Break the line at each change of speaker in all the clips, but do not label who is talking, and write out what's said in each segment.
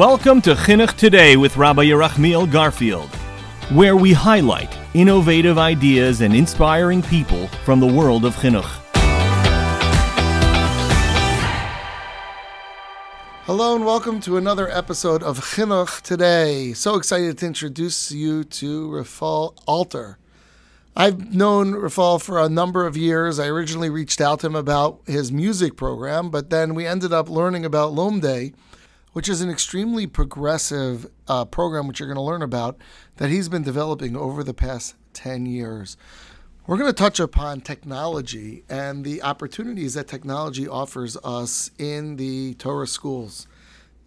Welcome to Chinuch Today with Rabbi Yerachmiel Garfield, where we highlight innovative ideas and inspiring people from the world of Chinuch.
Hello and welcome to another episode of Chinuch Today. So excited to introduce you to Raphael Alter. I've known Raphael for a number of years. I originally reached out to him about his music program, but then we ended up learning about Lomdei, which is an extremely progressive uh, program, which you're going to learn about, that he's been developing over the past 10 years. We're going to touch upon technology and the opportunities that technology offers us in the Torah schools.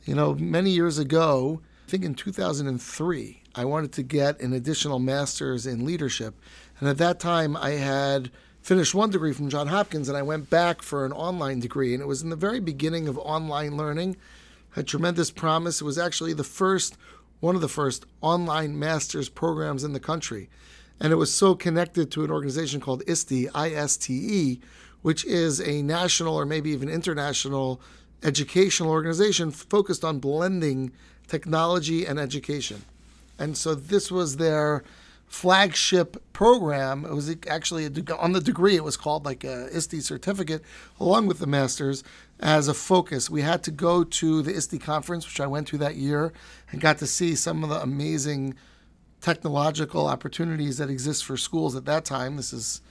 You know, many years ago, I think in 2003, I wanted to get an additional master's in leadership. And at that time, I had finished one degree from Johns Hopkins and I went back for an online degree. And it was in the very beginning of online learning, had tremendous promise. It was actually the first, one of the first online master's programs in the country and it was so connected to an organization called ISTE, I-S-T-E, which is a national or maybe even international educational organization focused on blending technology and education. And so this was their flagship program. It was actually a, on the degree, it was called like a ISTE certificate, along with the master's as a focus. We had to go to the ISTE conference, which I went to that year, and got to see some of the amazing technological opportunities that exist for schools at that time. This is,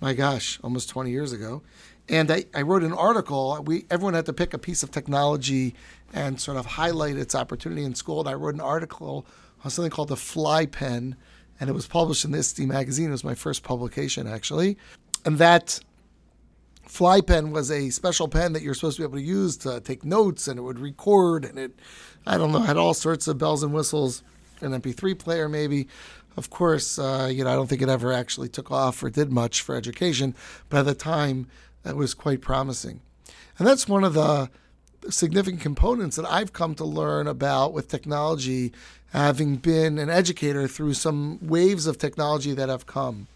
my gosh, almost 20 years ago. And I, I wrote an article. We everyone had to pick a piece of technology and sort of highlight its opportunity in school. And I wrote an article on something called the Fly Pen, and it was published in the ISTE magazine. It was my first publication, actually. And that Fly Pen was a special pen that you're supposed to be able to use to take notes, and it would record, and it, I don't know, had all sorts of bells and whistles an MP3 player, maybe. Of course, uh, you know, I don't think it ever actually took off or did much for education, but at the time, that was quite promising. And that's one of the significant components that I've come to learn about with technology, having been an educator through some waves of technology that have come.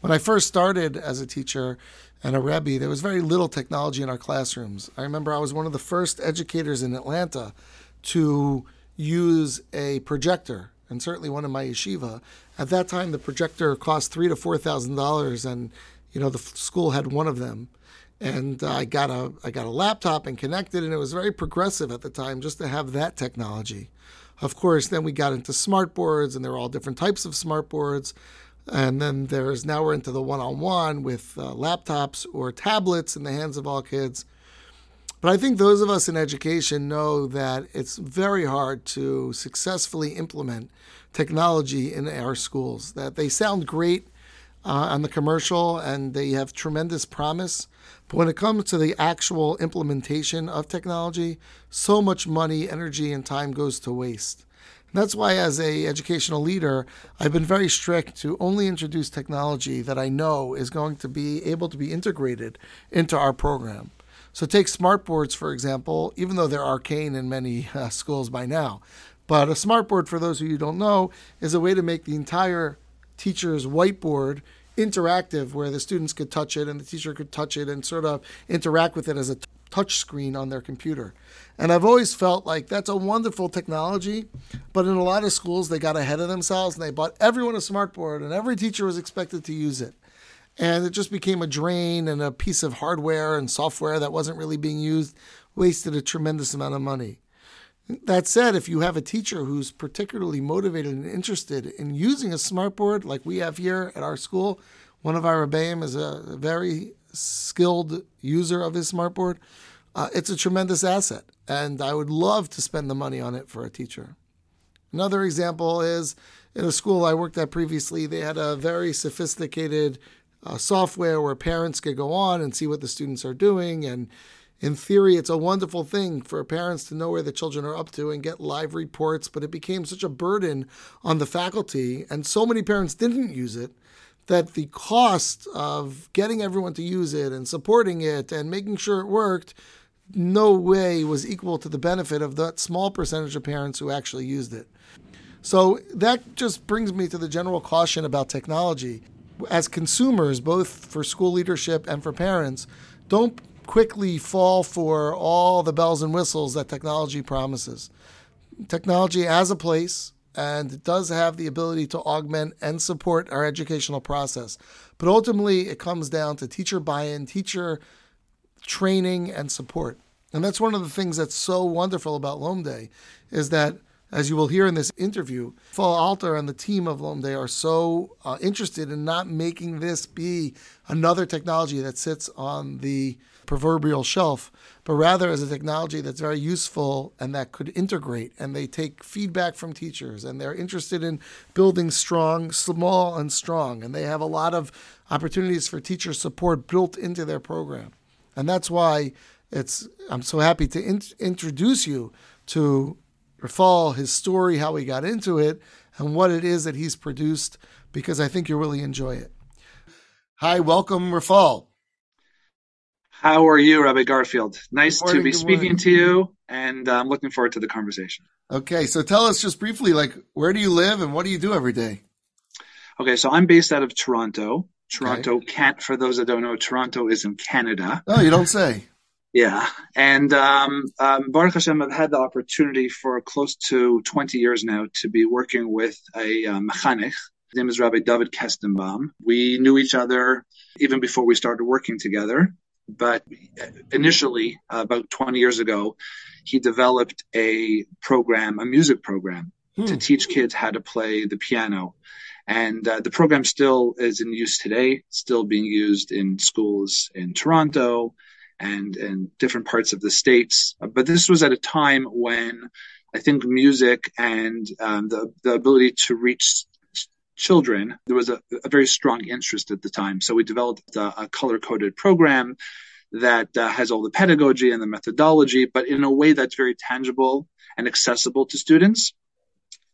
When I first started as a teacher and a Rebbe, there was very little technology in our classrooms. I remember I was one of the first educators in Atlanta to use a projector, and certainly one in my yeshiva. At that time, the projector cost three to four thousand dollars, and you know the school had one of them. And uh, I got a I got a laptop and connected, and it was very progressive at the time just to have that technology. Of course, then we got into smart boards, and there were all different types of smart boards. And then there's now we're into the one-on-one with uh, laptops or tablets in the hands of all kids. But I think those of us in education know that it's very hard to successfully implement technology in our schools, that they sound great uh, on the commercial and they have tremendous promise. But when it comes to the actual implementation of technology, so much money, energy, and time goes to waste. That's why, as a educational leader, I've been very strict to only introduce technology that I know is going to be able to be integrated into our program. So take smartboards, for example, even though they're arcane in many uh, schools by now. But a smartboard, for those of you don't know, is a way to make the entire teacher's whiteboard interactive where the students could touch it and the teacher could touch it and sort of interact with it as a t- touch screen on their computer. And I've always felt like that's a wonderful technology, but in a lot of schools they got ahead of themselves and they bought everyone a smartboard and every teacher was expected to use it and it just became a drain and a piece of hardware and software that wasn't really being used, wasted a tremendous amount of money. That said, if you have a teacher who's particularly motivated and interested in using a smartboard like we have here at our school, one of our rebbeim is a very skilled user of his smartboard. Uh, it's a tremendous asset, and I would love to spend the money on it for a teacher. Another example is in a school I worked at previously, they had a very sophisticated uh, software where parents could go on and see what the students are doing. And in theory, it's a wonderful thing for parents to know where the children are up to and get live reports. But it became such a burden on the faculty, and so many parents didn't use it that the cost of getting everyone to use it and supporting it and making sure it worked no way was equal to the benefit of that small percentage of parents who actually used it. So that just brings me to the general caution about technology as consumers, both for school leadership and for parents, don't quickly fall for all the bells and whistles that technology promises. technology as a place, and it does have the ability to augment and support our educational process. But ultimately, it comes down to teacher buy in, teacher training, and support. And that's one of the things that's so wonderful about Lomdei is that as you will hear in this interview, Raphael Alter and the team of Day are so uh, interested in not making this be another technology that sits on the proverbial shelf, but rather as a technology that's very useful and that could integrate. And they take feedback from teachers and they're interested in building strong, small, and strong. And they have a lot of opportunities for teacher support built into their program. And that's why it's I'm so happy to in- introduce you to Raphael, his story, how he got into it, and what it is that he's produced, because I think you'll really enjoy it. Hi, welcome, Raphael.
How are you, Rabbi Garfield? Nice morning, to be speaking morning. to you, and I'm looking forward to the conversation.
Okay, so tell us just briefly, like, where do you live and what do you do every day?
Okay, so I'm based out of Toronto. Toronto, okay. can't for those that don't know, Toronto is in Canada.
Oh, you don't say.
Yeah, and um, um, Baruch Hashem, I've had the opportunity for close to 20 years now to be working with a uh, mechanech. His name is Rabbi David Kestenbaum. We knew each other even before we started working together. But initially, uh, about 20 years ago, he developed a program, a music program, hmm. to teach kids how to play the piano. And uh, the program still is in use today, still being used in schools in Toronto, and in different parts of the states. But this was at a time when I think music and um, the the ability to reach children there was a, a, very strong interest at the time. So we developed a, a color coded program that uh, has all the pedagogy and the methodology, but in a way that's very tangible and accessible to students.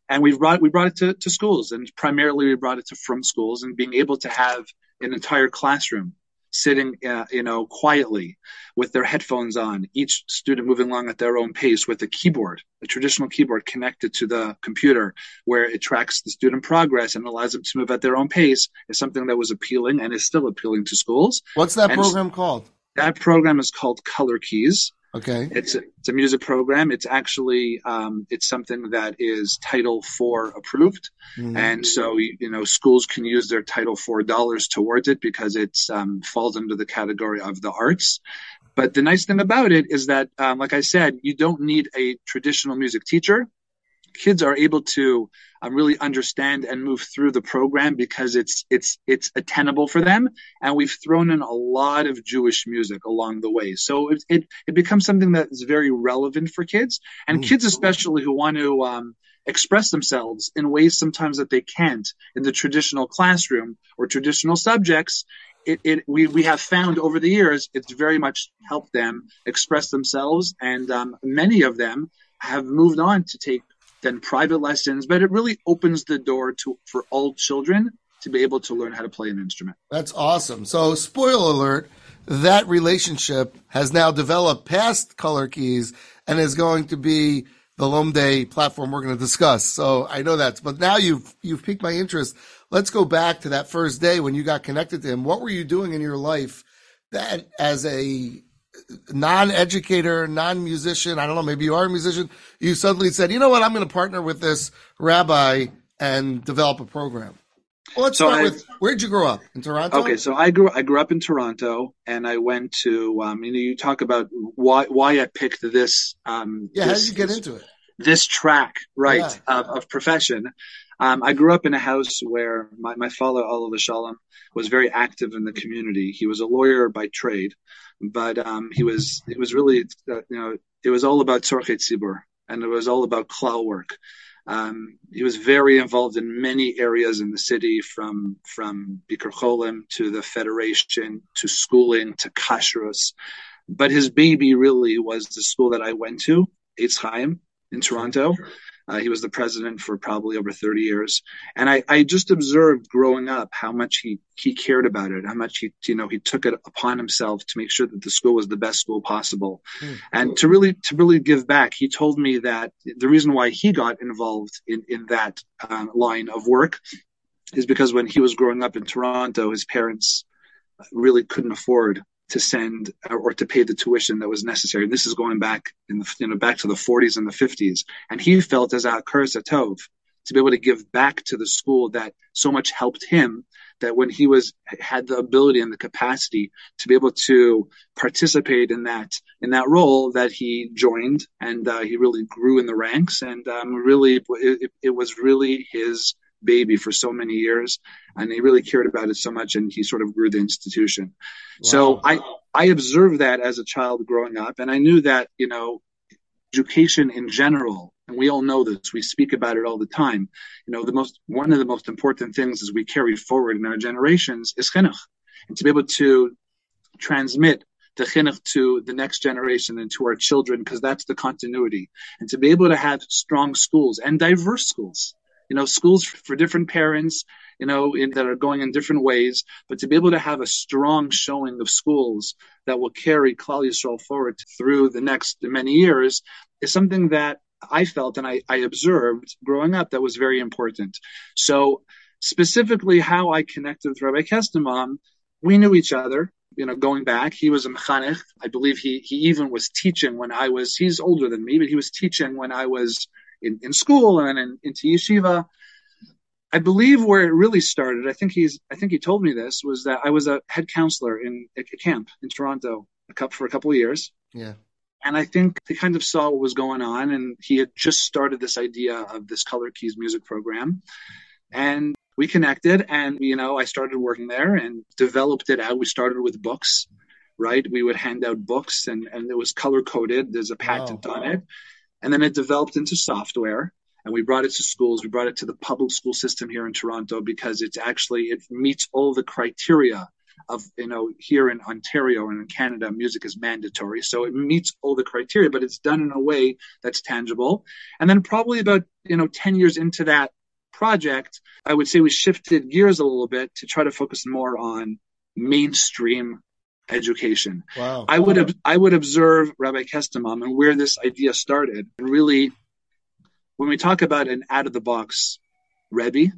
And we brought we brought it to, to schools, and primarily we brought it to frum schools, and being able to have an entire classroom sitting, uh, you know, quietly with their headphones on, each student moving along at their own pace with a keyboard, a traditional keyboard connected to the computer where it tracks the student progress and allows them to move at their own pace is something that was appealing and is still appealing to schools.
What's that and program called?
That program is called Colorkeys.
Okay.
It's a, it's a music program. It's actually um, it's something that is Title IV approved, mm-hmm. and so you know schools can use their Title IV dollars towards it because it um, falls under the category of the arts. But the nice thing about it is that, um, like I said, you don't need a traditional music teacher kids are able to um, really understand and move through the program because it's it's it's attainable for them. And we've thrown in a lot of jewish music along the way. So it it, it becomes something that is very relevant for kids. And mm. kids especially who want to um, express themselves in ways sometimes that they can't in the traditional classroom or traditional subjects it, it we, we have found over the years it's very much helped them express themselves. And um, many of them have moved on to take then private lessons, but it really opens the door to for all children to be able to learn how to play an instrument.
That's awesome. So, spoiler alert, that relationship has now developed past Colorkeys and is going to be the Lomdei platform we're going to discuss. So I know that, but now you've you've piqued my interest. Let's go back to that first day when you got connected to him. What were you doing in your life that as a non-educator, non-musician, I don't know, maybe you are a musician, you suddenly said, you know what, I'm going to partner with this rabbi and develop a program. Well, let's so start I, with where did you grow up in Toronto?
Okay, so I grew I grew up in Toronto, and I went to um, you know you talk about why why I picked this. Um,
yeah,
this,
how did you get into it?
This track, right, yeah. of, of profession. Um, I grew up in a house where my, my father, Olav Shalom, was very active in the community. He was a lawyer by trade, but um, he was it was really uh, you know it was all about Tzorchei Tzibur and it was all about klal work. Um, he was very involved in many areas in the city, from from Bikur Cholim to the Federation to schooling to kashrus. But his baby really was the school that I went to, Eitz Chaim in Toronto. Uh, he was the president for probably over 30 years, and I, I just observed growing up how much he he cared about it, how much he you know he took it upon himself to make sure that the school was the best school possible, mm. and to really to really give back. He told me that the reason why he got involved in in that uh, line of work is because when he was growing up in Toronto, his parents really couldn't afford to send or to pay the tuition that was necessary. And this is going back in the, you know, back to the 40s and the 50s. And he felt as hakaras tov to be able to give back to the school that so much helped him that when he was had the ability and the capacity to be able to participate in that in that role that he joined and uh, he really grew in the ranks and um, really it, it was really his baby for so many years and he really cared about it so much and he sort of grew the institution. Wow. so i i observed that as a child growing up and i knew that you know education in general and we all know this we speak about it all the time you know the most one of the most important things as we carry forward in our generations is chinuch. And to be able to transmit the chinuch to the next generation and to our children because that's the continuity. And to be able to have strong schools and diverse schools you know, schools for different parents, you know, in, that are going in different ways, but to be able to have a strong showing of schools that will carry Klal Yisrael forward through the next many years is something that I felt and I, I observed growing up that was very important. So specifically how I connected with Rabbi Kestenbaum, we knew each other you know, going back, he was a mechanech. I believe he he even was teaching when I was. He's older than me, but he was teaching when I was in, in school and then in, into yeshiva. I believe where it really started, I think he's, I think he told me this was that I was a head counselor in a camp in Toronto a couple, for a couple of years.
Yeah.
And I think he kind of saw what was going on and he had just started this idea of this Colorkeys music program. And we connected and, you know, I started working there and developed it out. We started with books, right? We would hand out books and, and it was color coded. There's a patent wow. on it. And then it developed into software and we brought it to schools. We brought it to the public school system here in Toronto because it's actually, it meets all the criteria of, you know, here in Ontario and in Canada, music is mandatory. So it meets all the criteria, but it's done in a way that's tangible. And then probably about, you know, 10 years into that project, I would say we shifted gears a little bit to try to focus more on mainstream education.
Wow.
I would I would observe Rabbi Kestenbaum and where this idea started. And really, when we talk about an out of the box Rebbe,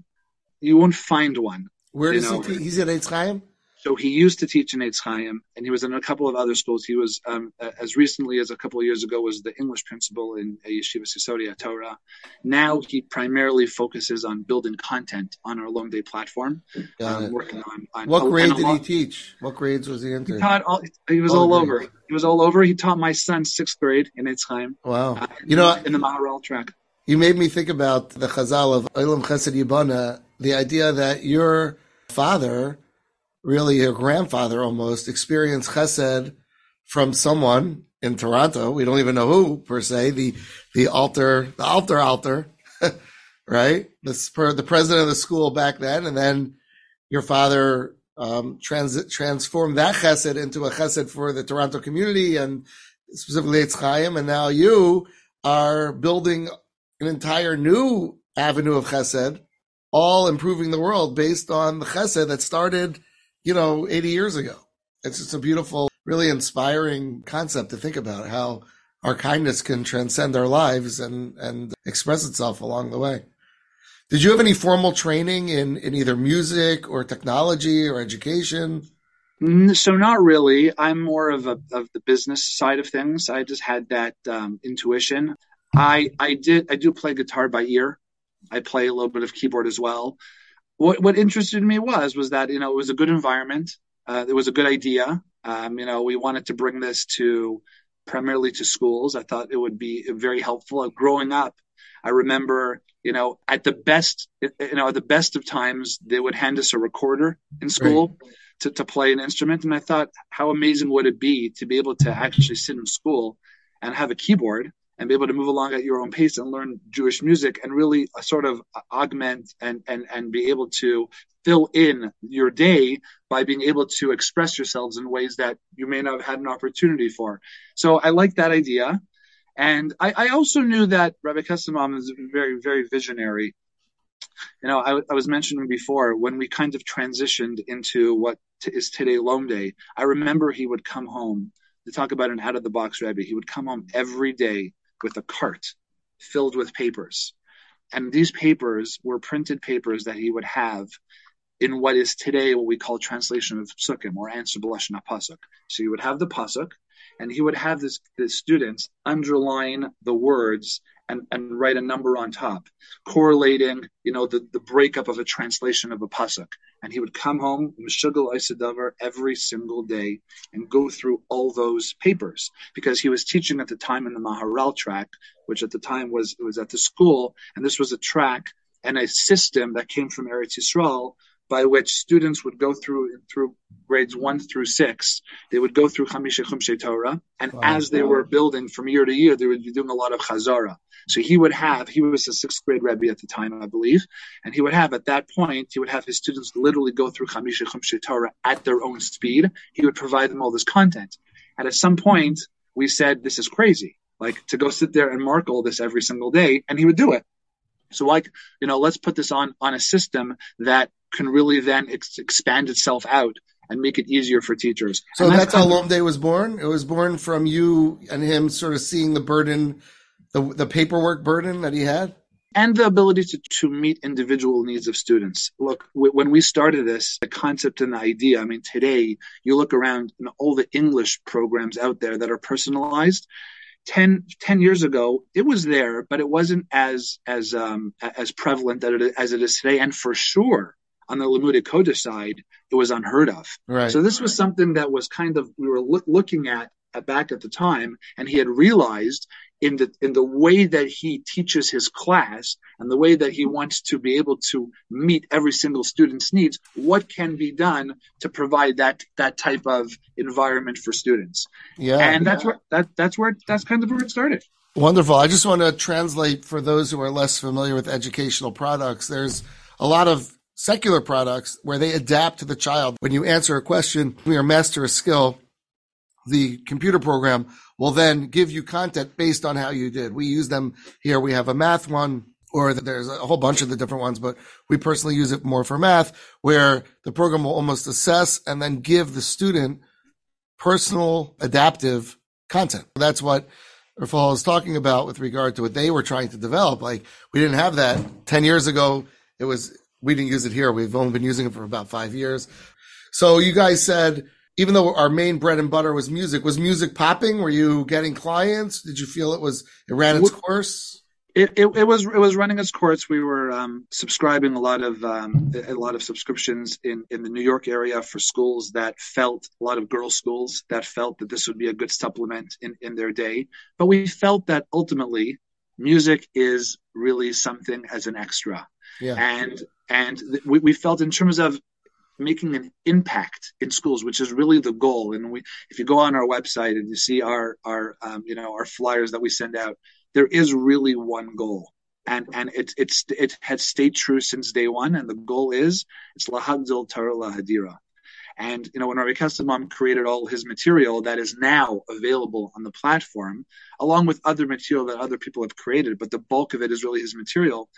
you won't find one.
Where is does he? He's at Eitz Chaim.
So he used to teach in Eitz Chaim, and he was in a couple of other schools. He was, um, as recently as a couple of years ago, was the English principal in Yeshiva Yesodei Torah. Now he primarily focuses on building content on our Lomdei platform.
Um, working on, on what grade did he teach? What grades was he into?
He, taught all, he was all, all over. He was all over. He taught my son sixth grade in Eitz Chaim.
Wow! Uh,
you know, in the Maharal track.
You made me think about the Chazal of Olam Chesed Yibana, the idea that your father really your grandfather almost experienced chesed from someone in Toronto. We don't even know who per se. The the altar, the altar altar, right? The the president of the school back then, and then your father um, trans, transformed that chesed into a chesed for the Toronto community and specifically Eitz Chaim, and now you are building an entire new avenue of chesed, all improving the world based on the chesed that started you know, 80 years ago. It's just a beautiful, really inspiring concept to think about how our kindness can transcend our lives and, and express itself along the way. Did you have any formal training in, in either music or technology or education?
Mm, so not really. I'm more of a, of the business side of things. I just had that um, intuition. I I did I do play guitar by ear. I play a little bit of keyboard as well what what interested me was was that you know it was a good environment. Uh, it was a good idea. Um, you know, we wanted to bring this to primarily to schools. I thought it would be very helpful. Growing up, I remember, you know, at the best, you know, at the best of times, they would hand us a recorder in school right. to, to play an instrument. And I thought, how amazing would it be to be able to actually sit in school and have a keyboard and be able to move along at your own pace and learn Jewish music and really uh, sort of augment and, and, and be able to fill in your day by being able to express yourselves in ways that you may not have had an opportunity for. So I like that idea. And I, I also knew that Rabbi Kestenbaum is very, very visionary. You know, I, I was mentioning before when we kind of transitioned into what t- is today Lomdei, I remember he would come home to talk about an out of the box Rebbe. He would come home every day with a cart filled with papers. And these papers were printed papers that he would have in what is today what we call translation of psukim or answer b'lashon pasuk. So you would have the pasuk, and he would have this the students underline the words and, and write a number on top, correlating, you know, the, the breakup of a translation of a pasuk. And he would come home, Meshugal Isadavar, every single day and go through all those papers because he was teaching at the time in the Maharal track, which at the time was was at the school, and this was a track and a system that came from Eretz Yisrael by which students would go through through grades one through six. They would go through Chamisha Chumshe Torah, and wow. as they were building from year to year, they would be doing a lot of Chazara. So he would have, he was a sixth grade Rebbe at the time, I believe, and he would have at that point, he would have his students literally go through Chamisha Chumshe Torah at their own speed. He would provide them all this content, and at some point, we said, "This is crazy." Like to go sit there and mark all this every single day, and he would do it. So like, you know, let's put this on, on a system that can really then ex- expand itself out and make it easier for teachers.
So and that's, that's how Lomdei was born. It was born from you and him sort of seeing the burden, the the paperwork burden that he had,
and the ability to to meet individual needs of students. Look, w- when we started this, the concept and the idea. I mean, today you look around in all the English programs out there that are personalized. 10, 10 years ago, it was there, but it wasn't as as um, as prevalent as it is today. And for sure, on the Limudei Kodesh side, it was unheard of.
Right.
So this was something that was kind of we were lo- looking at back at the time, and he had realized in the in the way that he teaches his class and the way that he wants to be able to meet every single student's needs, what can be done to provide that that type of environment for students?
Yeah,
and that's
yeah.
where that that's where that's kind of where it started.
Wonderful. I just want to translate for those who are less familiar with educational products. There's a lot of secular products where they adapt to the child. When you answer a question or master a skill, the computer program will then give you content based on how you did. We use them here. We have a math one or there's a whole bunch of the different ones, but we personally use it more for math where the program will almost assess and then give the student personal adaptive content. That's what Raphael is talking about with regard to what they were trying to develop. Like we didn't have that 10 years ago. It was, we didn't use it here. We've only been using it for about five years. So you guys said, even though our main bread and butter was music, was music popping? Were you getting clients? Did you feel it was it ran its course?
It, it, it was it was running its course. We were um, subscribing a lot of um, a lot of subscriptions in, in the New York area for schools that felt a lot of girls schools that felt that this would be a good supplement in, in their day. But we felt that ultimately music is really something as an extra.
Yeah.
And and we, we felt in terms of making an impact in schools, which is really the goal. And we, if you go on our website and you see our our um, you know our flyers that we send out, there is really one goal, and and it's it's it has stayed true since day one. And the goal is it's lahagdil Torah lahadira. And you know when Rabbi Kestenbaum created all his material that is now available on the platform, along with other material that other people have created, but the bulk of it is really his material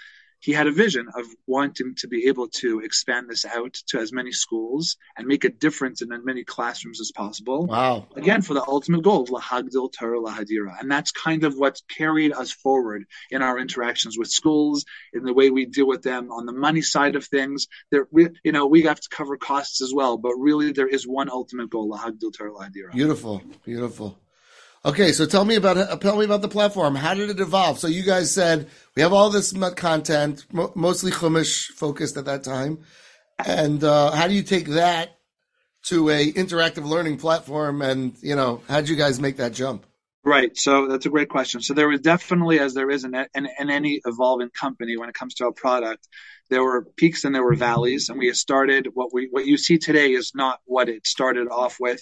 he had a vision of wanting to be able to expand this out to as many schools and make a difference in as many classrooms as possible.
Wow.
Again, for the ultimate goal of Lahagdil Torah Lahadira. And that's kind of what's carried us forward in our interactions with schools, in the way we deal with them on the money side of things. There, we, you know, we have to cover costs as well, but really there is one ultimate goal, Lahagdil Torah Lahadira.
Beautiful, beautiful. Okay, so tell me about tell me about the platform. How did it evolve? So you guys said we have all this content, mostly Chumash focused at that time, and uh, how do you take that to a interactive learning platform? And you know, how did you guys make that jump?
Right. So that's a great question. So there was definitely, as there is in, in, in, any evolving company when it comes to a product, there were peaks and there were valleys. And we started what we what you see today is not what it started off with.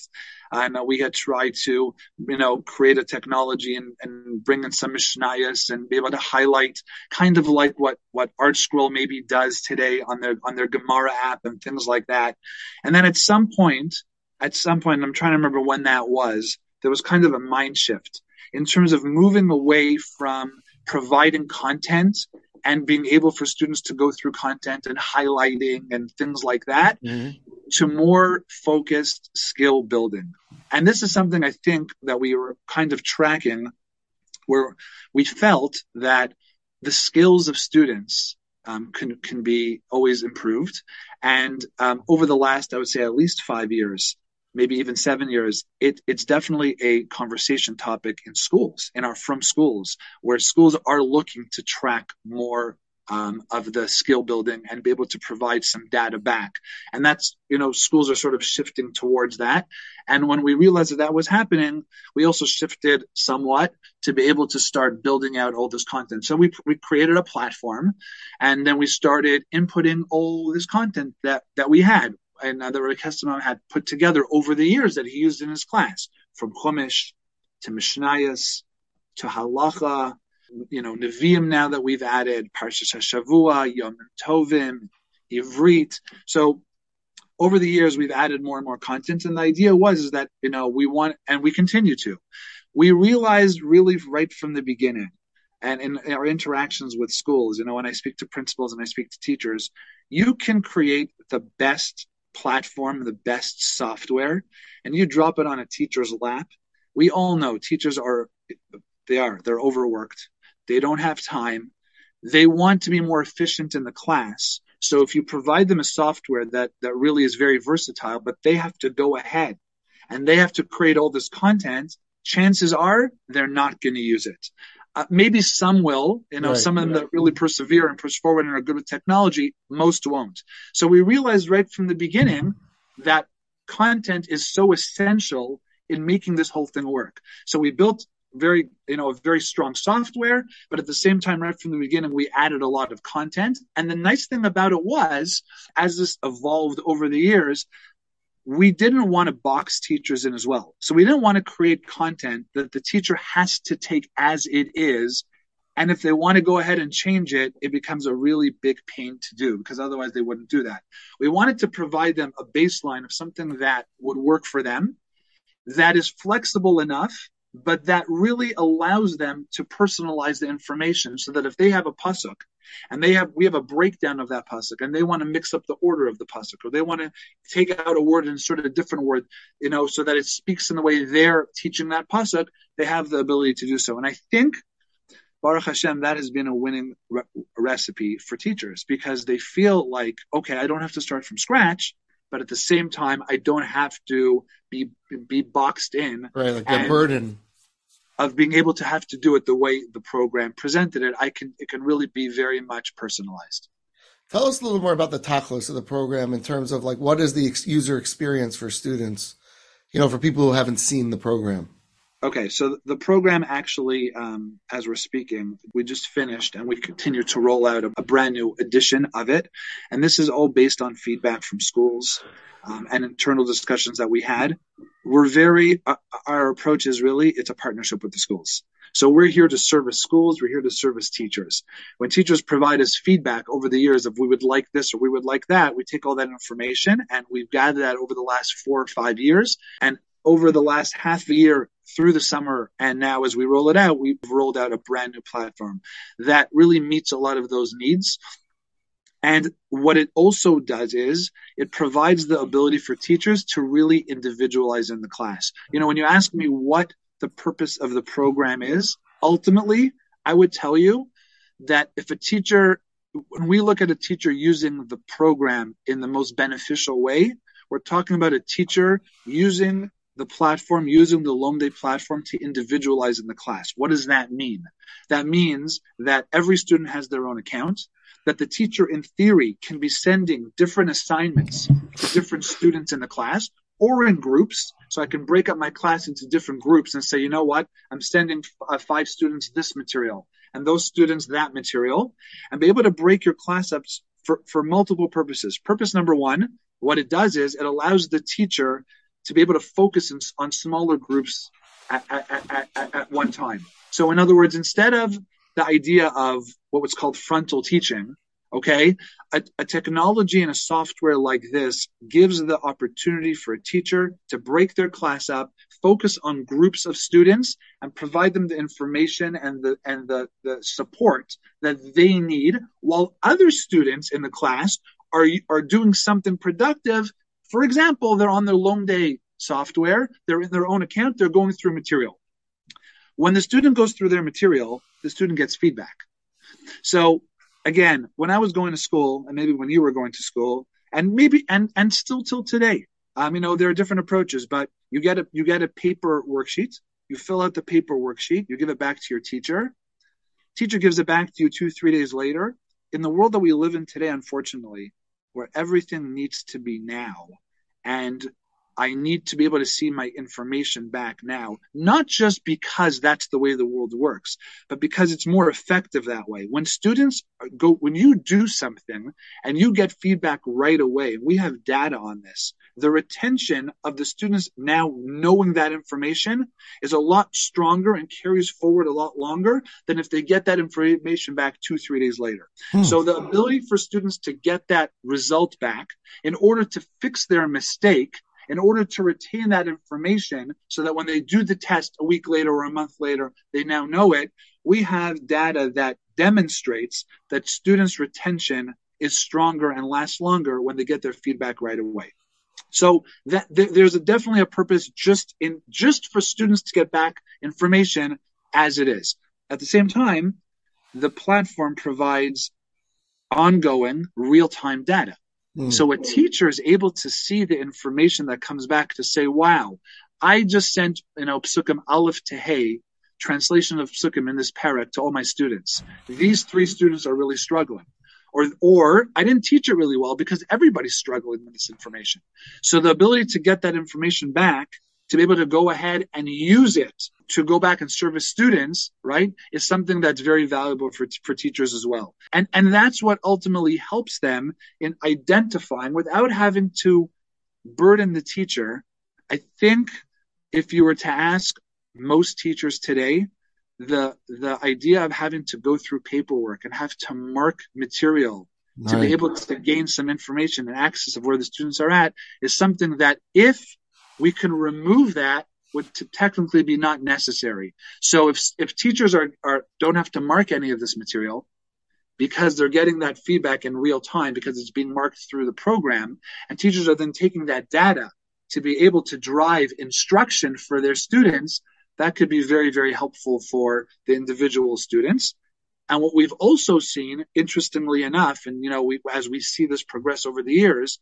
And we had tried to, you know, create a technology and, and bring in some mishnayos and be able to highlight kind of like what what ArtScroll maybe does today on their on their Gemara app and things like that. And then at some point, at some point, I'm trying to remember when that was there was kind of a mind shift in terms of moving away from providing content and being able for students to go through content and highlighting and things like that mm-hmm. to more focused skill building. And this is something I think that we were kind of tracking where we felt that the skills of students um, can can be always improved. And um, over the last, I would say, at least five years, maybe even seven years, it, it's definitely a conversation topic in schools, in our frum schools, where schools are looking to track more um, of the skill building and be able to provide some data back. And that's, you know, schools are sort of shifting towards that. And when we realized that that was happening, we also shifted somewhat to be able to start building out all this content. So we, we created a platform and then we started inputting all this content that, that we had and uh, Rabbi had put together over the years that he used in his class, from Chumash to Mishnayos to Halacha, you know, Nevi'im now that we've added, Parshas Hashavua, Yom Tovim, Ivrit. So over the years, we've added more and more content. And the idea was is that, you know, we want, and we continue to, we realized really right from the beginning and in our interactions with schools, you know, when I speak to principals and I speak to teachers, you can create the best platform, the best software, and you drop it on a teacher's lap. We all know teachers are, they are, they're overworked. They don't have time. They want to be more efficient in the class. So if you provide them a software that, that really is very versatile, but they have to go ahead and they have to create all this content, chances are they're not going to use it. Uh, maybe some will, you know, right, some of them right. that really persevere and push forward and are good with technology, most won't. So we realized right from the beginning that content is so essential in making this whole thing work. So we built very, you know, a very strong software, but at the same time, right from the beginning, we added a lot of content. And the nice thing about it was, as this evolved over the years, we didn't want to box teachers in as well. So we didn't want to create content that the teacher has to take as it is. And if they want to go ahead and change it, it becomes a really big pain to do because otherwise they wouldn't do that. We wanted to provide them a baseline of something that would work for them, that is flexible enough but that really allows them to personalize the information so that if they have a pasuk and they have we have a breakdown of that pasuk and they want to mix up the order of the pasuk or they want to take out a word and insert a different word you know so that it speaks in the way they're teaching that pasuk they have the ability to do so. And i think Baruch Hashem, that has been a winning re- recipe for teachers because they feel like, okay, I don't have to start from scratch but at the same time, I don't have to be be boxed in.
Right, like the burden
of being able to have to do it the way the program presented it. I can it can really be very much personalized.
Tell us a little more about the tachlis of the program in terms of like what is the user experience for students, you know, for people who haven't seen the program.
Okay, so the program actually, um, as we're speaking, we just finished and we continue to roll out a, a, brand new edition of it. And this is all based on feedback from schools um, and internal discussions that we had. We're very, uh, our approach is really, it's a partnership with the schools. So we're here to service schools, we're here to service teachers. When teachers provide us feedback over the years of we would like this or we would like that, we take all that information and we've gathered that over the last four or five years. And over the last half a year through the summer and now as we roll it out, we've rolled out a brand new platform that really meets a lot of those needs. And what it also does is it provides the ability for teachers to really individualize in the class. You know, when you ask me what the purpose of the program is, ultimately, I would tell you that if a teacher, when we look at a teacher using the program in the most beneficial way, we're talking about a teacher using the platform, using the Lomdei platform to individualize in the class. What does that mean? That means that every student has their own account, that the teacher in theory can be sending different assignments to different students in the class or in groups. So I can break up my class into different groups and say, you know what? I'm sending uh, five students this material and those students that material and be able to break your class up for, for multiple purposes. Purpose number one, what it does is it allows the teacher to be able to focus on smaller groups at, at, at, at one time. So, in other words, instead of the idea of what was called frontal teaching, okay, a, a, technology and a software like this gives the opportunity for a teacher to break their class up, focus on groups of students, and provide them the information and the and the, the support that they need, while other students in the class are are doing something productive for example, they're on their Lomdei software, they're in their own account, they're going through material. When the student goes through their material, the student gets feedback. So again, when I was going to school, and maybe when you were going to school, and maybe and and still till today, um, you know, there are different approaches, but you get a you get a paper worksheet, you fill out the paper worksheet, you give it back to your teacher. Teacher gives it back to you two, three days later. In the world that we live in today, unfortunately, where everything needs to be now, and I need to be able to see my information back now, not just because that's the way the world works, but because it's more effective that way. When students go, when you do something and you get feedback right away, we have data on this, the retention of the students now knowing that information is a lot stronger and carries forward a lot longer than if they get that information back two, three days later. Hmm. So the ability for students to get that result back in order to fix their mistake in order to retain that information so that when they do the test a week later or a month later, they now know it. We have data that demonstrates that students' retention is stronger and lasts longer when they get their feedback right away. So that th- there's a, definitely a purpose just in just for students to get back information as it is. At the same time, the platform provides ongoing real-time data. Mm. So a teacher is able to see the information that comes back to say, wow, I just sent, you know, Psukim Aleph to Hey, translation of Psukim in this perek to all my students. These three students are really struggling. Or, or I didn't teach it really well because everybody's struggling with this information. So the ability to get that information back to be able to go ahead and use it to go back and service students, right, is something that's very valuable for, for teachers as well. And, and that's what ultimately helps them in identifying without having to burden the teacher. I think if you were to ask most teachers today, the the idea of having to go through paperwork and have to mark material to be able to gain some information and access of where the students are at is something that if we can remove that would technically be not necessary. So if if teachers are, are don't have to mark any of this material because they're getting that feedback in real time because it's being marked through the program, and teachers are then taking that data to be able to drive instruction for their students, that could be very, very helpful for the individual students. And what we've also seen, interestingly enough, and you know, we, as we see this progress over the years,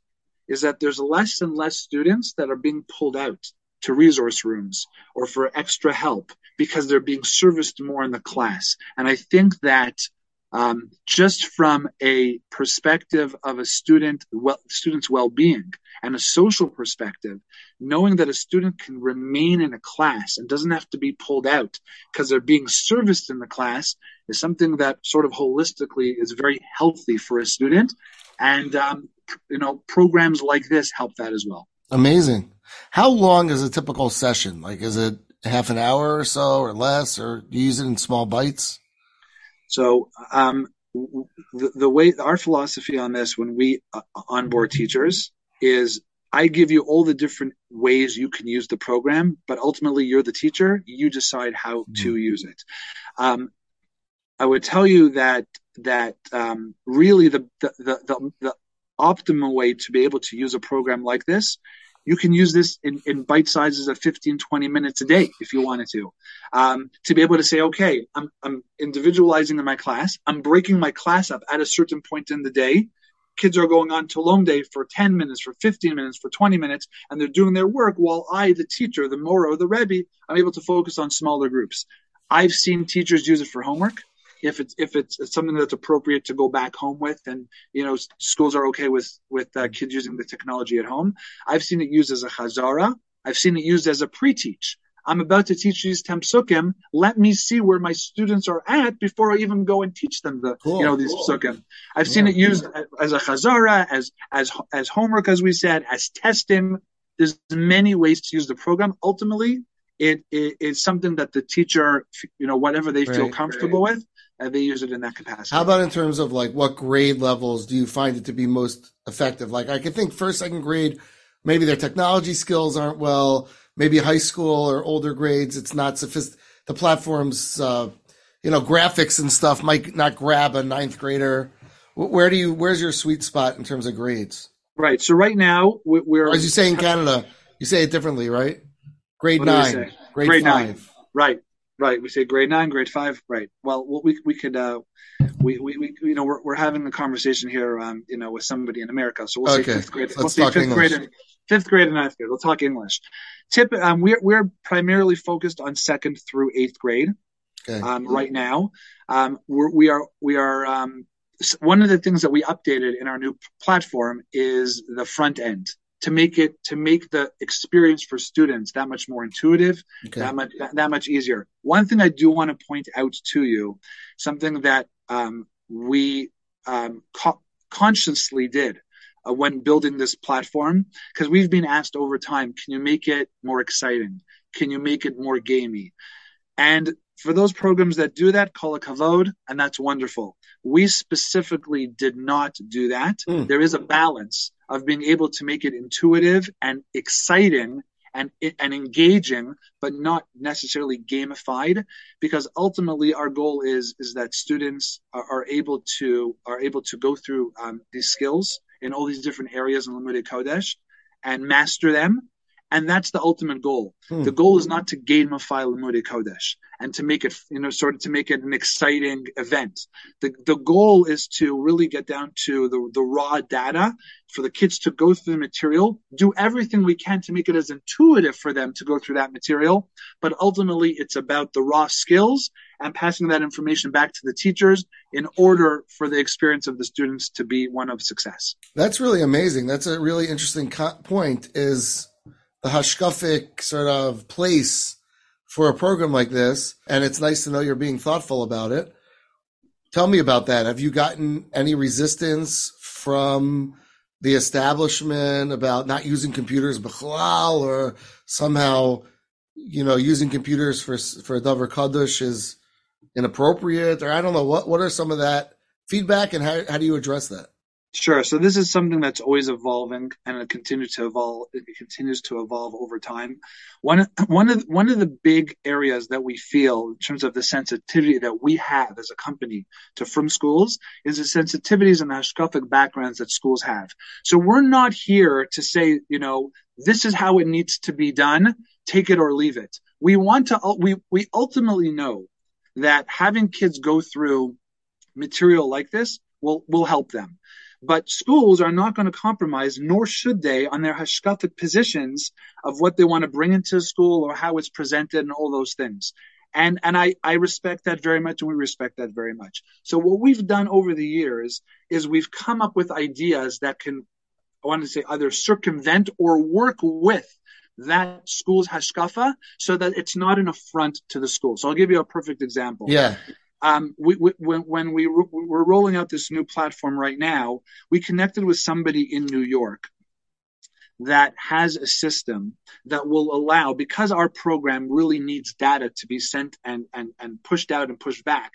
is that there's less and less students that are being pulled out to resource rooms or for extra help because they're being serviced more in the class. And I think that um, just from a perspective of a student, well, student's well-being and a social perspective, knowing that a student can remain in a class and doesn't have to be pulled out because they're being serviced in the class is something that sort of holistically is very healthy for a student. And um, you know, programs like this help that as well.
Amazing. How long is a typical session? Like, is it half an hour or so or less, or do you use it in small bites?
So, um, the, the way our philosophy on this when we uh, onboard teachers is I give you all the different ways you can use the program, but ultimately you're the teacher. You decide how mm-hmm. to use it. Um, I would tell you that that um, really the, the the, the optimal way to be able to use a program like this you can use this in, in bite sizes of 15 20 minutes a day if you wanted to um, to be able to say okay I'm, I'm individualizing in my class i'm breaking my class up at a certain point in the day kids are going on to Lomdei for 10 minutes for 15 minutes for 20 minutes and they're doing their work while i the teacher the moro, the rebbe i'm able to focus on smaller groups. I've seen teachers use it for homework. If it's if it's something that's appropriate to go back home with and you know schools are okay with with uh, kids using the technology at home i've seen it used as a chazara. I've seen it used as a pre-teach i'm about to teach these psukim let me see where my students are at before i even go and teach them the cool, you know these cool. psukim i've yeah. seen it used as a chazara as as as homework as we said as testing there's many ways to use the program ultimately it, it, it's something that the teacher, you know, whatever they feel comfortable right. with, and they use it in that capacity.
How about in terms of like what grade levels do you find it to be most effective? Like I can think first, second grade, maybe their technology skills aren't well. Maybe high school or older grades, it's not sophisticated. The platforms, uh, you know, graphics and stuff might not grab a ninth grader. Where do you? Where's your sweet spot in terms of grades?
Right. So right now we're,
or as you say in Canada, you say it differently, right? Grade nine, grade,
grade five. nine. Right. Right. We say grade nine, grade five. Right. Well, we we could uh, we, we, we you know we're, we're having a conversation here um you know with somebody in America, so we'll
okay.
say fifth grade.
Let's
we'll say fifth
English.
grade and fifth grade and ninth grade. We'll talk English. Tip. Um, we're we're primarily focused on second through eighth grade.
Okay.
Um, right now, um, we're, we are we are um, one of the things that we updated in our new platform is the front end to make it to make the experience for students that much more intuitive
Okay.
that much that, much easier. One thing I do want to point out to you, something that um, we um, co- consciously did uh, when building this platform, because we've been asked over time, can you make it more exciting? Can you make it more gamey? And for those programs that do that, kol hakavod, and that's wonderful. We specifically did not do that.
Mm.
There is a balance of being able to make it intuitive and exciting and and engaging, but not necessarily gamified, because ultimately our goal is is that students are, are able to are able to go through um, these skills in all these different areas in Limudei Kodesh and master them. And that's the ultimate goal.
Hmm.
The goal is not to gamify Limudei Kodesh and to make it, you know, sort of to make it an exciting event. The, the goal is to really get down to the, the raw data for the kids to go through the material, do everything we can to make it as intuitive for them to go through that material. But ultimately, it's about the raw skills and passing that information back to the teachers in order for the experience of the students to be one of success.
That's really amazing. That's a really interesting co- point. Is the hashkafic sort of place for a program like this, and it's nice to know you're being thoughtful about it. Tell me about that. Have you gotten any resistance from the establishment about not using computers bichlal or somehow, you know, using computers for for Dover Kaddish is inappropriate or I don't know what what are some of that feedback and how how do you address that?
Sure. So this is something that's always evolving and it continues to evolve. It continues to evolve over time. One, one of, one of the big areas that we feel in terms of the sensitivity that we have as a company to from schools is the sensitivities and the hashkafic backgrounds that schools have. So we're not here to say, you know, this is how it needs to be done. Take it or leave it. We want to, we, we ultimately know that having kids go through material like this will, will help them. But schools are not going to compromise, nor should they, on their hashkafic positions of what they want to bring into school or how it's presented and all those things. And and I, I respect that very much and we respect that very much. So what we've done over the years is we've come up with ideas that can I want to say either circumvent or work with that school's hashkafa so that it's not an affront to the school. So I'll give you a perfect example
Yeah.
Um, we, we, when, we ro- we're rolling out this new platform right now, we connected with somebody in New York that has a system that will allow, because our program really needs data to be sent and, and, and pushed out and pushed back,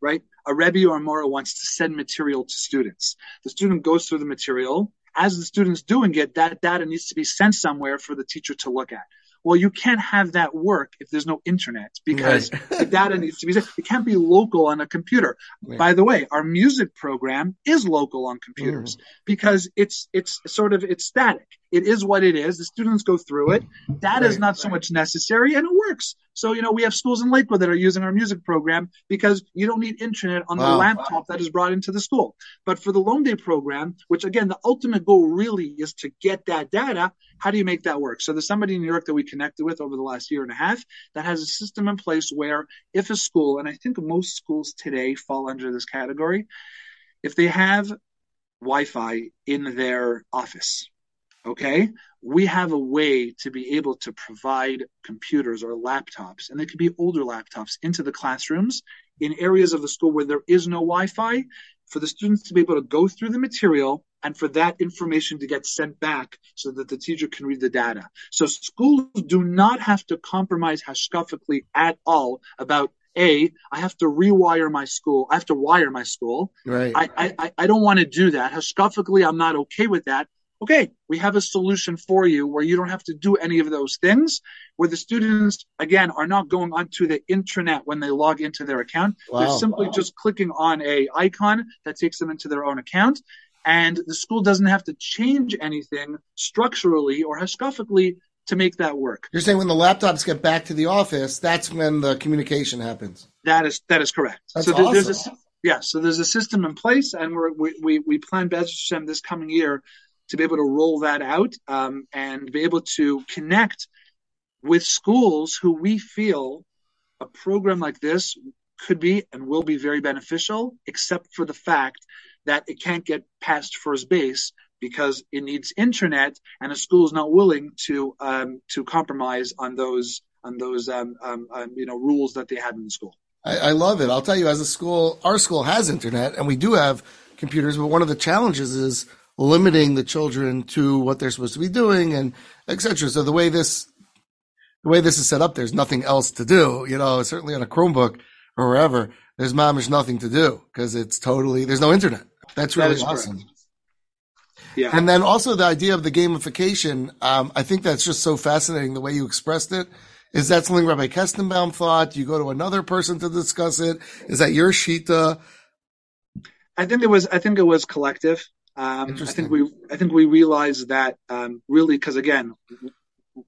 right? A Rebbe or a Mora wants to send material to students. The student goes through the material. As the student's doing it, that data needs to be sent somewhere for the teacher to look at. Well, you can't have that work if there's no internet because
Right.
the data needs to be sent. It can't be local on a computer.
Right.
By the way, our music program is local on computers mm. because it's it's sort of it's static. It is what it is. The students go through it. Is
Right.
not so much necessary, and it works. So you know we have schools in Lakewood that are using our music program because you don't need internet on the
Wow.
laptop that is brought into the school. But for the Lomdei program, which again the ultimate goal really is to get that data, how do you make that work? So there's somebody in New York that we connected with over the last year and a half that has a system in place where if a school, and I think most schools today fall under this category, if they have Wi-Fi in their office, okay, we have a way to be able to provide computers or laptops, and they could be older laptops, into the classrooms in areas of the school where there is no Wi-Fi, for the students to be able to go through the material and for that information to get sent back so that the teacher can read the data. So schools do not have to compromise hashkafically at all about a, I have to rewire my school. I have to wire my school.
Right.
I, I, I- don't want to do that. Hashkafically, I'm not okay with that. Okay, we have a solution for you where you don't have to do any of those things, where the students, again, are not going onto the intranet when they log into their account. They're
Wow.
simply just clicking on a icon that takes them into their own account. And the school doesn't have to change anything structurally or hashkafically to make that work.
You're saying when the laptops get back to the office, that's when the communication happens.
That is that is correct.
That's
so
awesome.
there's a yeah, so there's a system in place, and we're, we we we plan Bez this coming year to be able to roll that out um, and be able to connect with schools who we feel a program like this could be and will be very beneficial, except for the fact that it can't get past first base because it needs internet, and a school is not willing to um, to compromise on those on those um, um, um, you know rules that they had in the school.
I, I love it. I'll tell you, as a school, our school has internet and we do have computers, but one of the challenges is limiting the children to what they're supposed to be doing and et cetera. So the way this, the way this is set up, there's nothing else to do. You know, certainly on a Chromebook or wherever, there's mamish nothing to do because it's totally, there's no internet. That's
That
really
correct.
awesome.
Yeah.
And then also the idea of the gamification, um, I think that's just so fascinating the way you expressed it. Is that something Rabbi Kestenbaum thought? Do you go to another person to discuss it? Is that your shita?
I think it was. I think it was collective. Um, I think we. I think we realized that um, really because again,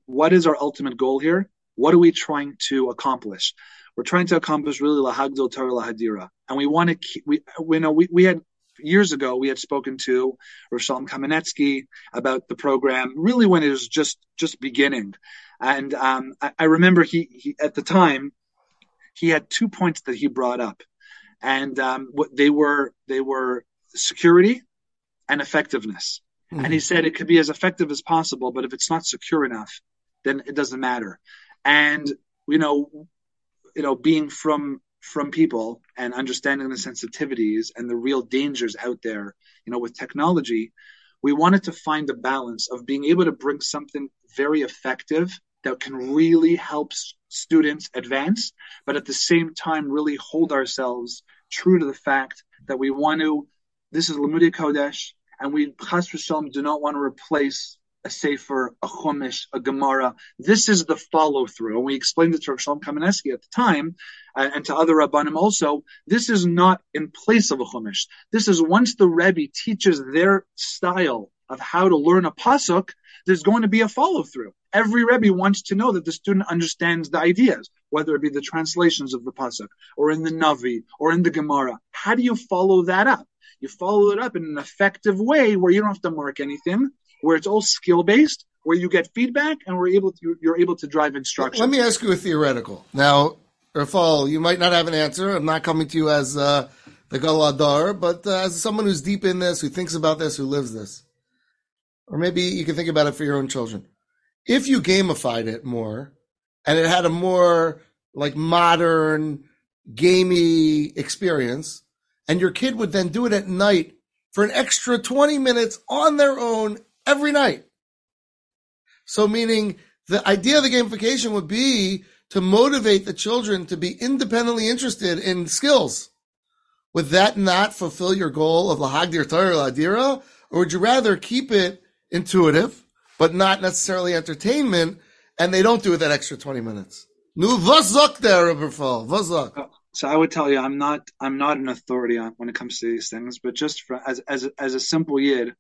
what is our ultimate goal here? What are we trying to accomplish? We're trying to accomplish really lahagdil Torah lahadira, and we want to keep. We, we know we, we had years ago we had spoken to Rosham Kamenetsky about the program really when it was just just beginning, and um, I, I remember he, he at the time he had two points that he brought up, and um, what they were they were security and effectiveness.
Hmm.
And he said it could be as effective as possible, but if it's not secure enough, then it doesn't matter. And you know, you know, being from frum people and understanding the sensitivities and the real dangers out there, you know, with technology, we wanted to find a balance of being able to bring something very effective that can really help s- students advance, but at the same time really hold ourselves true to the fact that we want to. This is Limudei Kodesh, and we Chas v'shalom do not want to replace a Sefer, a Chumash, a Gemara. This is the follow through. And we explained it to Rav Shalom Kamenetsky at the time uh, and to other Rabbanim also. This is not in place of a Chumash. This is once the Rebbe teaches their style of how to learn a Pasuk, there's going to be a follow through. Every Rebbe wants to know that the student understands the ideas, whether it be the translations of the Pasuk or in the Navi or in the Gemara. How do you follow that up? You follow it up in an effective way where you don't have to mark anything, where it's all skill based, where you get feedback and we're able to, you're able to drive instruction.
Let me ask you a theoretical. Now, Raphael, you might not have an answer. I'm not coming to you as uh, the Galadar, but uh, as someone who's deep in this, who thinks about this, who lives this. Or maybe you can think about it for your own children. If you gamified it more and it had a more like modern, gamey experience, and your kid would then do it at night for an extra 20 minutes on their own every night. So meaning the idea of the gamification would be to motivate the children to be independently interested in skills. Would that not fulfill your goal of lahagdir Torah ladira, or would you rather keep it intuitive, but not necessarily entertainment, and they don't do it that extra twenty minutes? Nu there, Raphael. Vazak.
So I would tell you, I'm not, I'm not an authority on when it comes to these things, but just for, as, as, as a simple yid,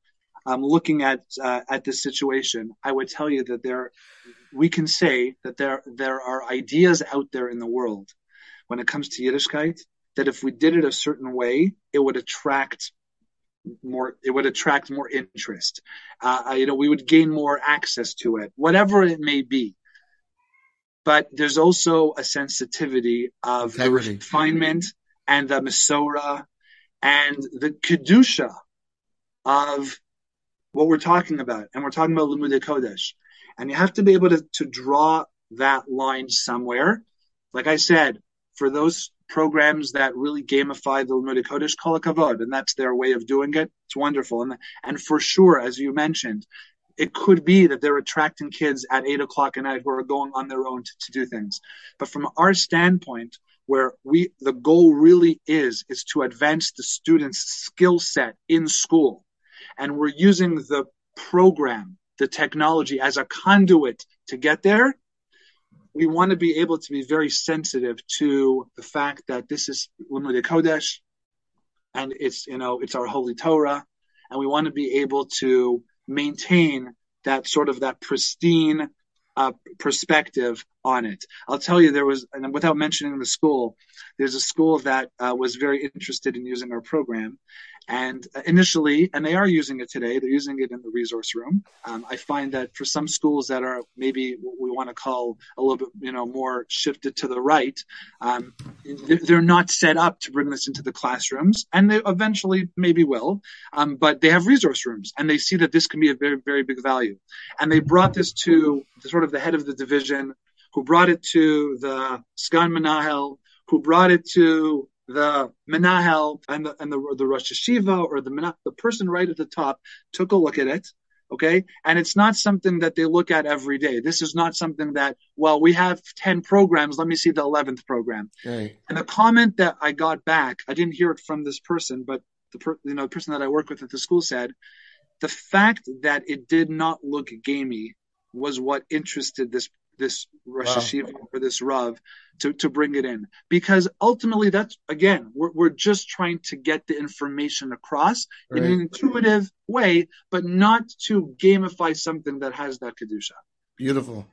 um, looking at, uh, at this situation, I would tell you that there, we can say that there, there are ideas out there in the world when it comes to Yiddishkeit that if we did it a certain way, it would attract more, it would attract more interest. Uh, you know, we would gain more access to it, whatever it may be but there's also a sensitivity of the refinement and the Masorah and the Kedusha of what we're talking about. And we're talking about Limudei Kodesh. And you have to be able to, to draw that line somewhere. Like I said, for those programs that really gamify the Limudei Kodesh, kol hakavod, and that's their way of doing it. It's wonderful. And, and for sure, as you mentioned, it could be that they're attracting kids at eight o'clock at night who are going on their own to, to do things. But from our standpoint, where we the goal really is is to advance the student's skill set in school, and we're using the program, the technology as a conduit to get there. We want to be able to be very sensitive to the fact that this is Limudei Kodesh, and it's you know it's our holy Torah, and we want to be able to maintain that sort of that pristine uh, perspective on it. I'll tell you, there was, and without mentioning the school, there's a school that uh, was very interested in using our program. And initially, and they are using it today, they're using it in the resource room. Um, I find that for some schools that are maybe what we want to call a little bit, you know, more shifted to the right, um, they're not set up to bring this into the classrooms, and they eventually maybe will. Um, but they have resource rooms, and they see that this can be a very, very big value. And they brought this to the, sort of the head of the division, who brought it to the Sgan Menahel, who brought it to the Menahel and the and the, the Rosh Yeshiva or the the person right at the top took a look at it. Okay. And it's not something that they look at every day. This is not something that, well, we have 10 programs. Let me see the 11th program. And the comment that I got back, I didn't hear it from this person, but the, per, you know, the person that I work with at the school said, the fact that it did not look gamey was what interested this this Rosh wow. Yeshiva or this Rav to, to bring it in. Because ultimately, that's again, we're, we're just trying to get the information across right. in an intuitive way, but not to gamify something that has that Kedusha.
Beautiful.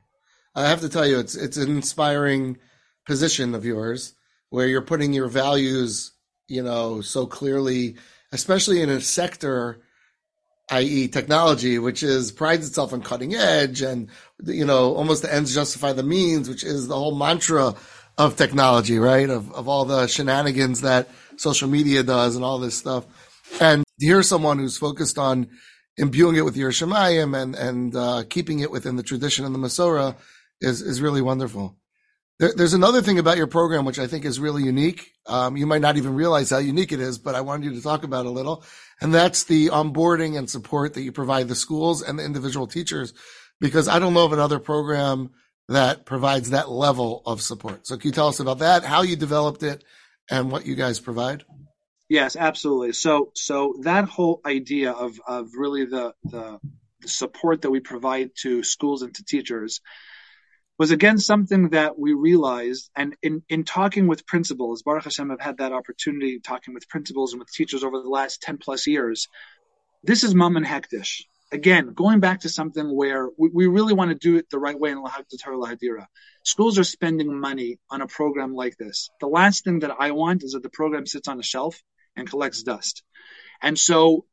I have to tell you, it's it's an inspiring position of yours where you're putting your values, you know, so clearly, especially in a sector i.e., technology, which is prides itself on cutting edge and you know almost the ends justify the means, which is the whole mantra of technology, right? Of of all the shenanigans that social media does and all this stuff. And hear someone who's focused on imbuing it with Yiras Shamayim and and uh, keeping it within the tradition and the Masorah is is really wonderful. There, there's another thing about your program which I think is really unique. Um, you might not even realize how unique it is, but I wanted you to talk about a little, and that's the onboarding and support that you provide the schools and the individual teachers, because I don't know of another program that provides that level of support. So can you tell us about that, how you developed it, and what you guys provide?
Yes, absolutely. So, so that whole idea of of really the the, the support that we provide to schools and to teachers was again something that we realized and in, in talking with principals, Baruch Hashem, I've had that opportunity talking with principals and with teachers over the last 10 plus years. This is Mammon Hektish. Again, going back to something where we, we really want to do it the right way in Lahaktatar Lahadira. Schools are spending money on a program like this. The last thing that I want is that the program sits on a shelf and collects dust. And so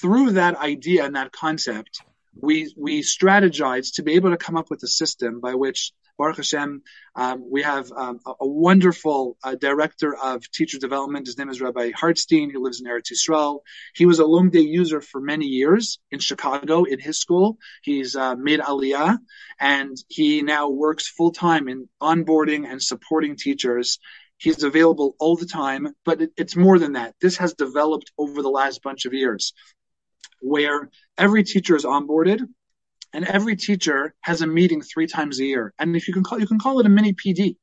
through that idea and that concept, we we strategized to be able to come up with a system by which Baruch Hashem, um, we have um, a, a, wonderful uh, director of teacher development. His name is Rabbi Hartstein. He lives in Eretz Yisrael. He was a Lomdei user for many years in Chicago in his school. He's uh, made Aliyah, and he now works full time in onboarding and supporting teachers. He's available all the time, but it, it's more than that. This has developed over the last bunch of years where every teacher is onboarded and every teacher has a meeting three times a year. And if you can call, you can call it a mini PD.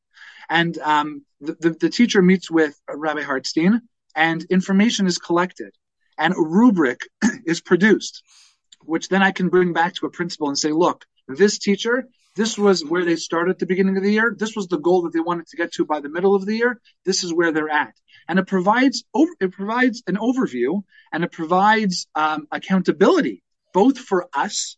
And um, the, the, the teacher meets with Rabbi Hartstein and information is collected and a rubric is produced, which then I can bring back to a principal and say, look, this teacher, this was where they started at the beginning of the year. This was the goal that they wanted to get to by the middle of the year. This is where they're at and it provides it provides an overview and it provides um, accountability both for us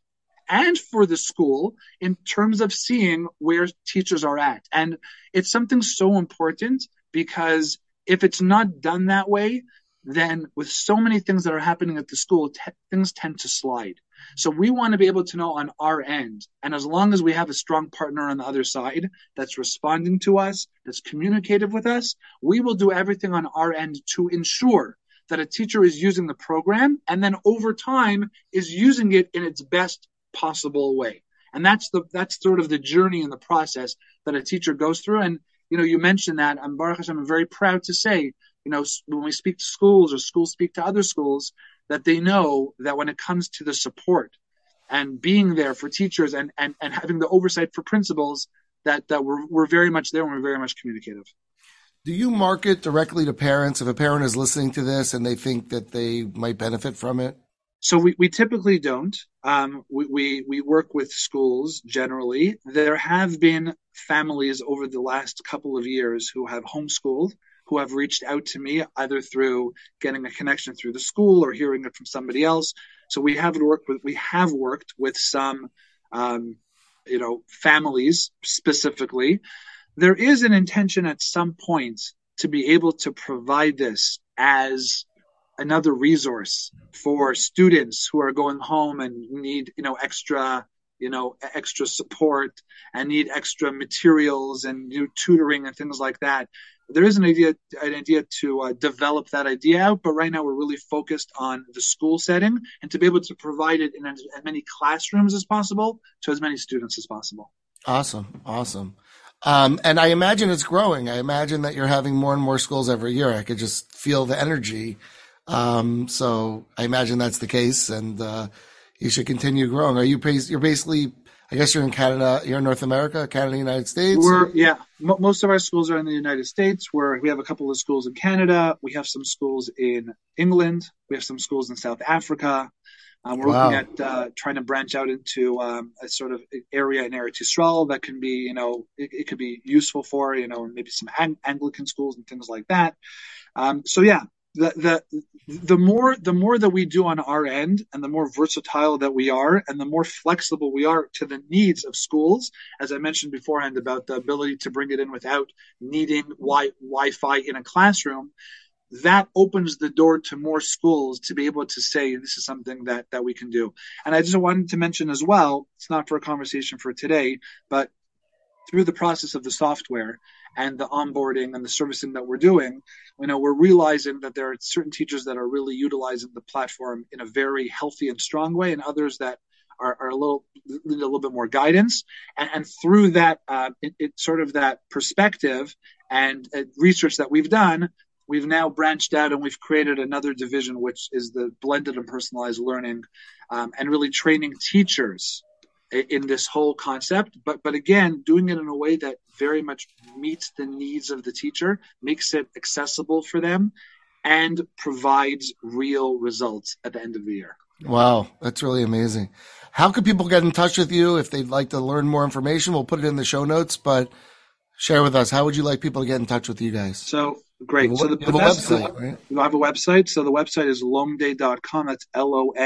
and for the school in terms of seeing where teachers are at. And it's something so important because if it's not done that way, then with so many things that are happening at the school, t- things tend to slide. So we want to be able to know on our end. And as long as we have a strong partner on the other side that's responding to us, that's communicative with us, we will do everything on our end to ensure that a teacher is using the program and then over time is using it in its best possible way. And that's the that's sort of the journey and the process that a teacher goes through. And you know, you mentioned that, and Baruch Hashem, I'm very proud to say, you know, when we speak to schools or schools speak to other schools, that they know that when it comes to the support and being there for teachers and, and, and having the oversight for principals, that, that we're, we're very much there and we're very much communicative.
Do you market directly to parents if a parent is listening to this and they think that they might benefit from it?
So we, we typically don't. Um, we, we, we work with schools generally. There have been families over the last couple of years who have homeschooled who have reached out to me either through getting a connection through the school or hearing it from somebody else. So we have worked with we have worked with some um, you know, families specifically. There is an intention at some point to be able to provide this as another resource for students who are going home and need, you know, extra, you know, extra support and need extra materials and new tutoring and things like that. There is an idea, an idea to uh, develop that idea out, but right now we're really focused on the school setting and to be able to provide it in as, many classrooms as possible to as many students as possible.
Awesome, awesome. Um, and I imagine it's growing. I imagine that you're having more and more schools every year. I could just feel the energy. Um, so I imagine that's the case, and uh, you should continue growing. Are you? You're basically. I guess you're in Canada. You're in North America, Canada, United States.
We're yeah. M- most of our schools are in the United States. Where we have a couple of schools in Canada. We have some schools in England. We have some schools in South Africa. Um, we're wow. looking at uh, trying to branch out into um, a sort of area in Eretz Yisrael that can be, you know, it, it could be useful for, you know, maybe some Ang- Anglican schools and things like that. Um, so yeah, the the the more the more that we do on our end, and the more versatile that we are, and the more flexible we are to the needs of schools, as I mentioned beforehand about the ability to bring it in without needing wi- Wi-Fi in a classroom that opens the door to more schools to be able to say this is something that that we can do. And I just wanted to mention as well, it's not for a conversation for today, but through the process of the software and the onboarding and the servicing that we're doing, you know, we're realizing that there are certain teachers that are really utilizing the platform in a very healthy and strong way, and others that are, are a little need a little bit more guidance. And, and through that, uh, it, it, sort of that perspective and uh, research that we've done, we've now branched out and we've created another division, which is the blended and personalized learning, um, and really training teachers in this whole concept. But but again, doing it in a way that very much meets the needs of the teacher, makes it accessible for them, and provides real results at the end of the year.
Wow, that's really amazing. How can people get in touch with you if they'd like to learn more information? We'll put it in the show notes, but share with us. How would you like people to get in touch with you guys?
So Great. so the,
you have best, a website, right?
You have a website. So the website is lomdei.com. That's L-O-M-D-E-I.com.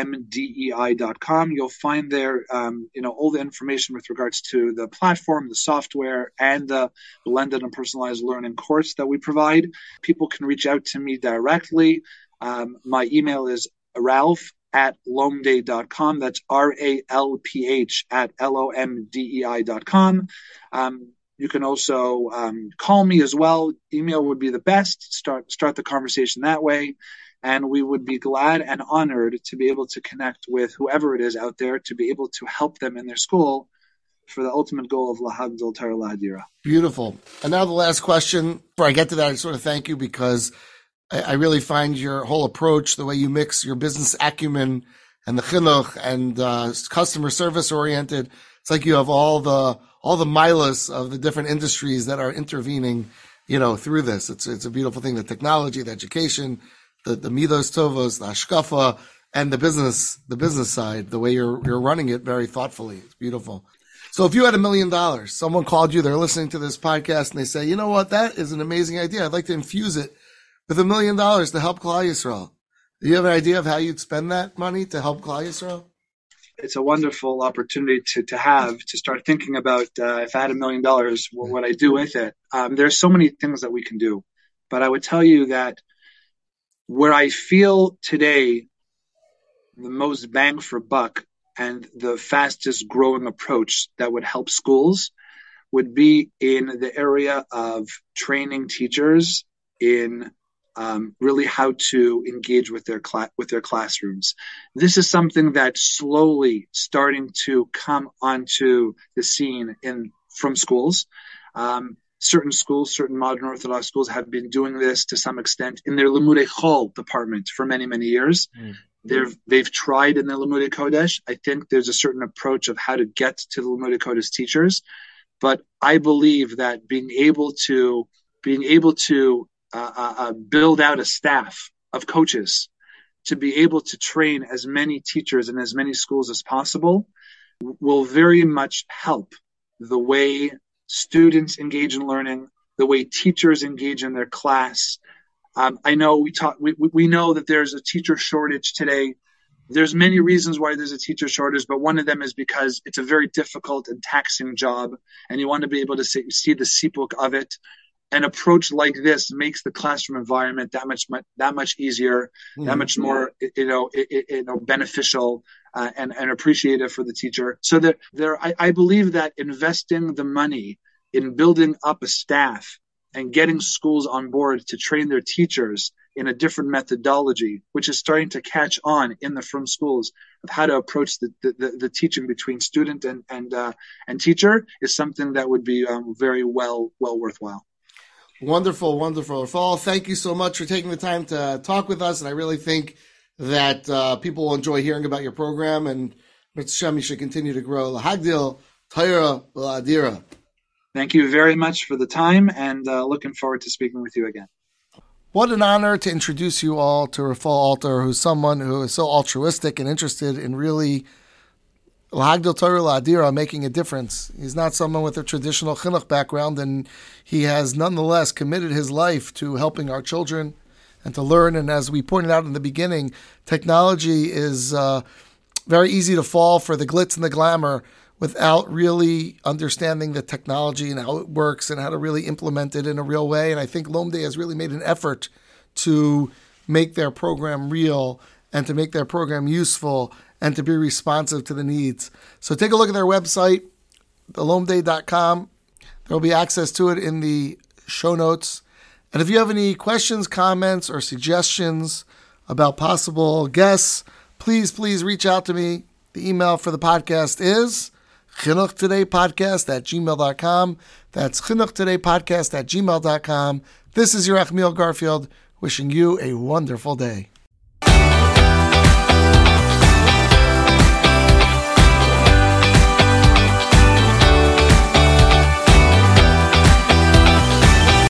You'll find there, um, you know, all the information with regards to the platform, the software, and the blended and personalized learning course that we provide. People can reach out to me directly. Um, my email is ralph at lomdei.com. That's R-A-L-P-H at L-O-M-D-E-I.com. Um, you can also um, call me as well. Email would be the best. Start start the conversation that way, and we would be glad and honored to be able to connect with whoever it is out there to be able to help them in their school for the ultimate goal of Lahagdol Torah.
Beautiful. And now the last question. Before I get to that, I want to thank you because I, I really find your whole approach, the way you mix your business acumen and the chinuch and uh, customer service oriented. It's like you have all the all the milas of the different industries that are intervening, you know, through this. It's it's a beautiful thing. The technology, the education, the the midos tovos, the hashkafa, and the business the business side. The way you're you're running it very thoughtfully. It's beautiful. So if you had a million dollars, someone called you, they're listening to this podcast, and they say, you know what, that is an amazing idea. I'd like to infuse it with a million dollars to help Klal Yisrael. Do you have an idea of how you'd spend that money to help Klal Yisrael?
It's a wonderful opportunity to, to have to start thinking about uh, if I had a million dollars, what would I do with it? Um, there's so many things that we can do, but I would tell you that where I feel today the most bang for buck and the fastest growing approach that would help schools would be in the area of training teachers in um, really how to engage with their cl- with their classrooms. This is something that's slowly starting to come onto the scene in frum schools. Um, certain schools, certain modern Orthodox schools, have been doing this to some extent in their Limudei Chol department for many many years. Mm. They've they've tried in the Limudei Kodesh. I think there's a certain approach of how to get to the Limudei Kodesh teachers, but I believe that being able to being able to uh, uh, uh, build out a staff of coaches to be able to train as many teachers in as many schools as possible will very much help the way students engage in learning, the way teachers engage in their class. Um, I know we talk, we, we know that there's a teacher shortage today. there's many reasons why there's a teacher shortage, but one of them is because it's a very difficult and taxing job, and you want to be able to see, see the sipuk of it. An approach like this makes the classroom environment that much that much easier, mm-hmm. that much more you know you know beneficial uh, and and appreciative for the teacher. So that there, I, I believe that investing the money in building up a staff and getting schools on board to train their teachers in a different methodology, which is starting to catch on in the frum schools of how to approach the, the, the teaching between student and and uh, and teacher is something that would be um, very well well worthwhile.
Wonderful, wonderful. Raphael, thank you so much for taking the time to talk with us, and I really think that uh, people will enjoy hearing about your program, and Mitzvah you should continue to grow. Lahagdil, Taira, Adira.
Thank you very much for the time, and uh, looking forward to speaking with you again.
What an honor to introduce you all to Raphael Alter, who's someone who is so altruistic and interested in really Lahagdil Torah La'adira making a difference. He's not someone with a traditional chinuch background, and he has nonetheless committed his life to helping our children and to learn. And as we pointed out in the beginning, technology is uh, very easy to fall for the glitz and the glamour without really understanding the technology and how it works and how to really implement it in a real way. And I think Lomdei has really made an effort to make their program real and to make their program useful and to be responsive to the needs. So take a look at their website, the lomdei.com. There will be access to it in the show notes. And if you have any questions, comments, or suggestions about possible guests, please, please reach out to me. The email for the podcast is Chinuch Today Podcast at gmail.com. That's Chinuch Today Podcast at gmail.com. This is your Yerachmiel Garfield wishing you a wonderful day.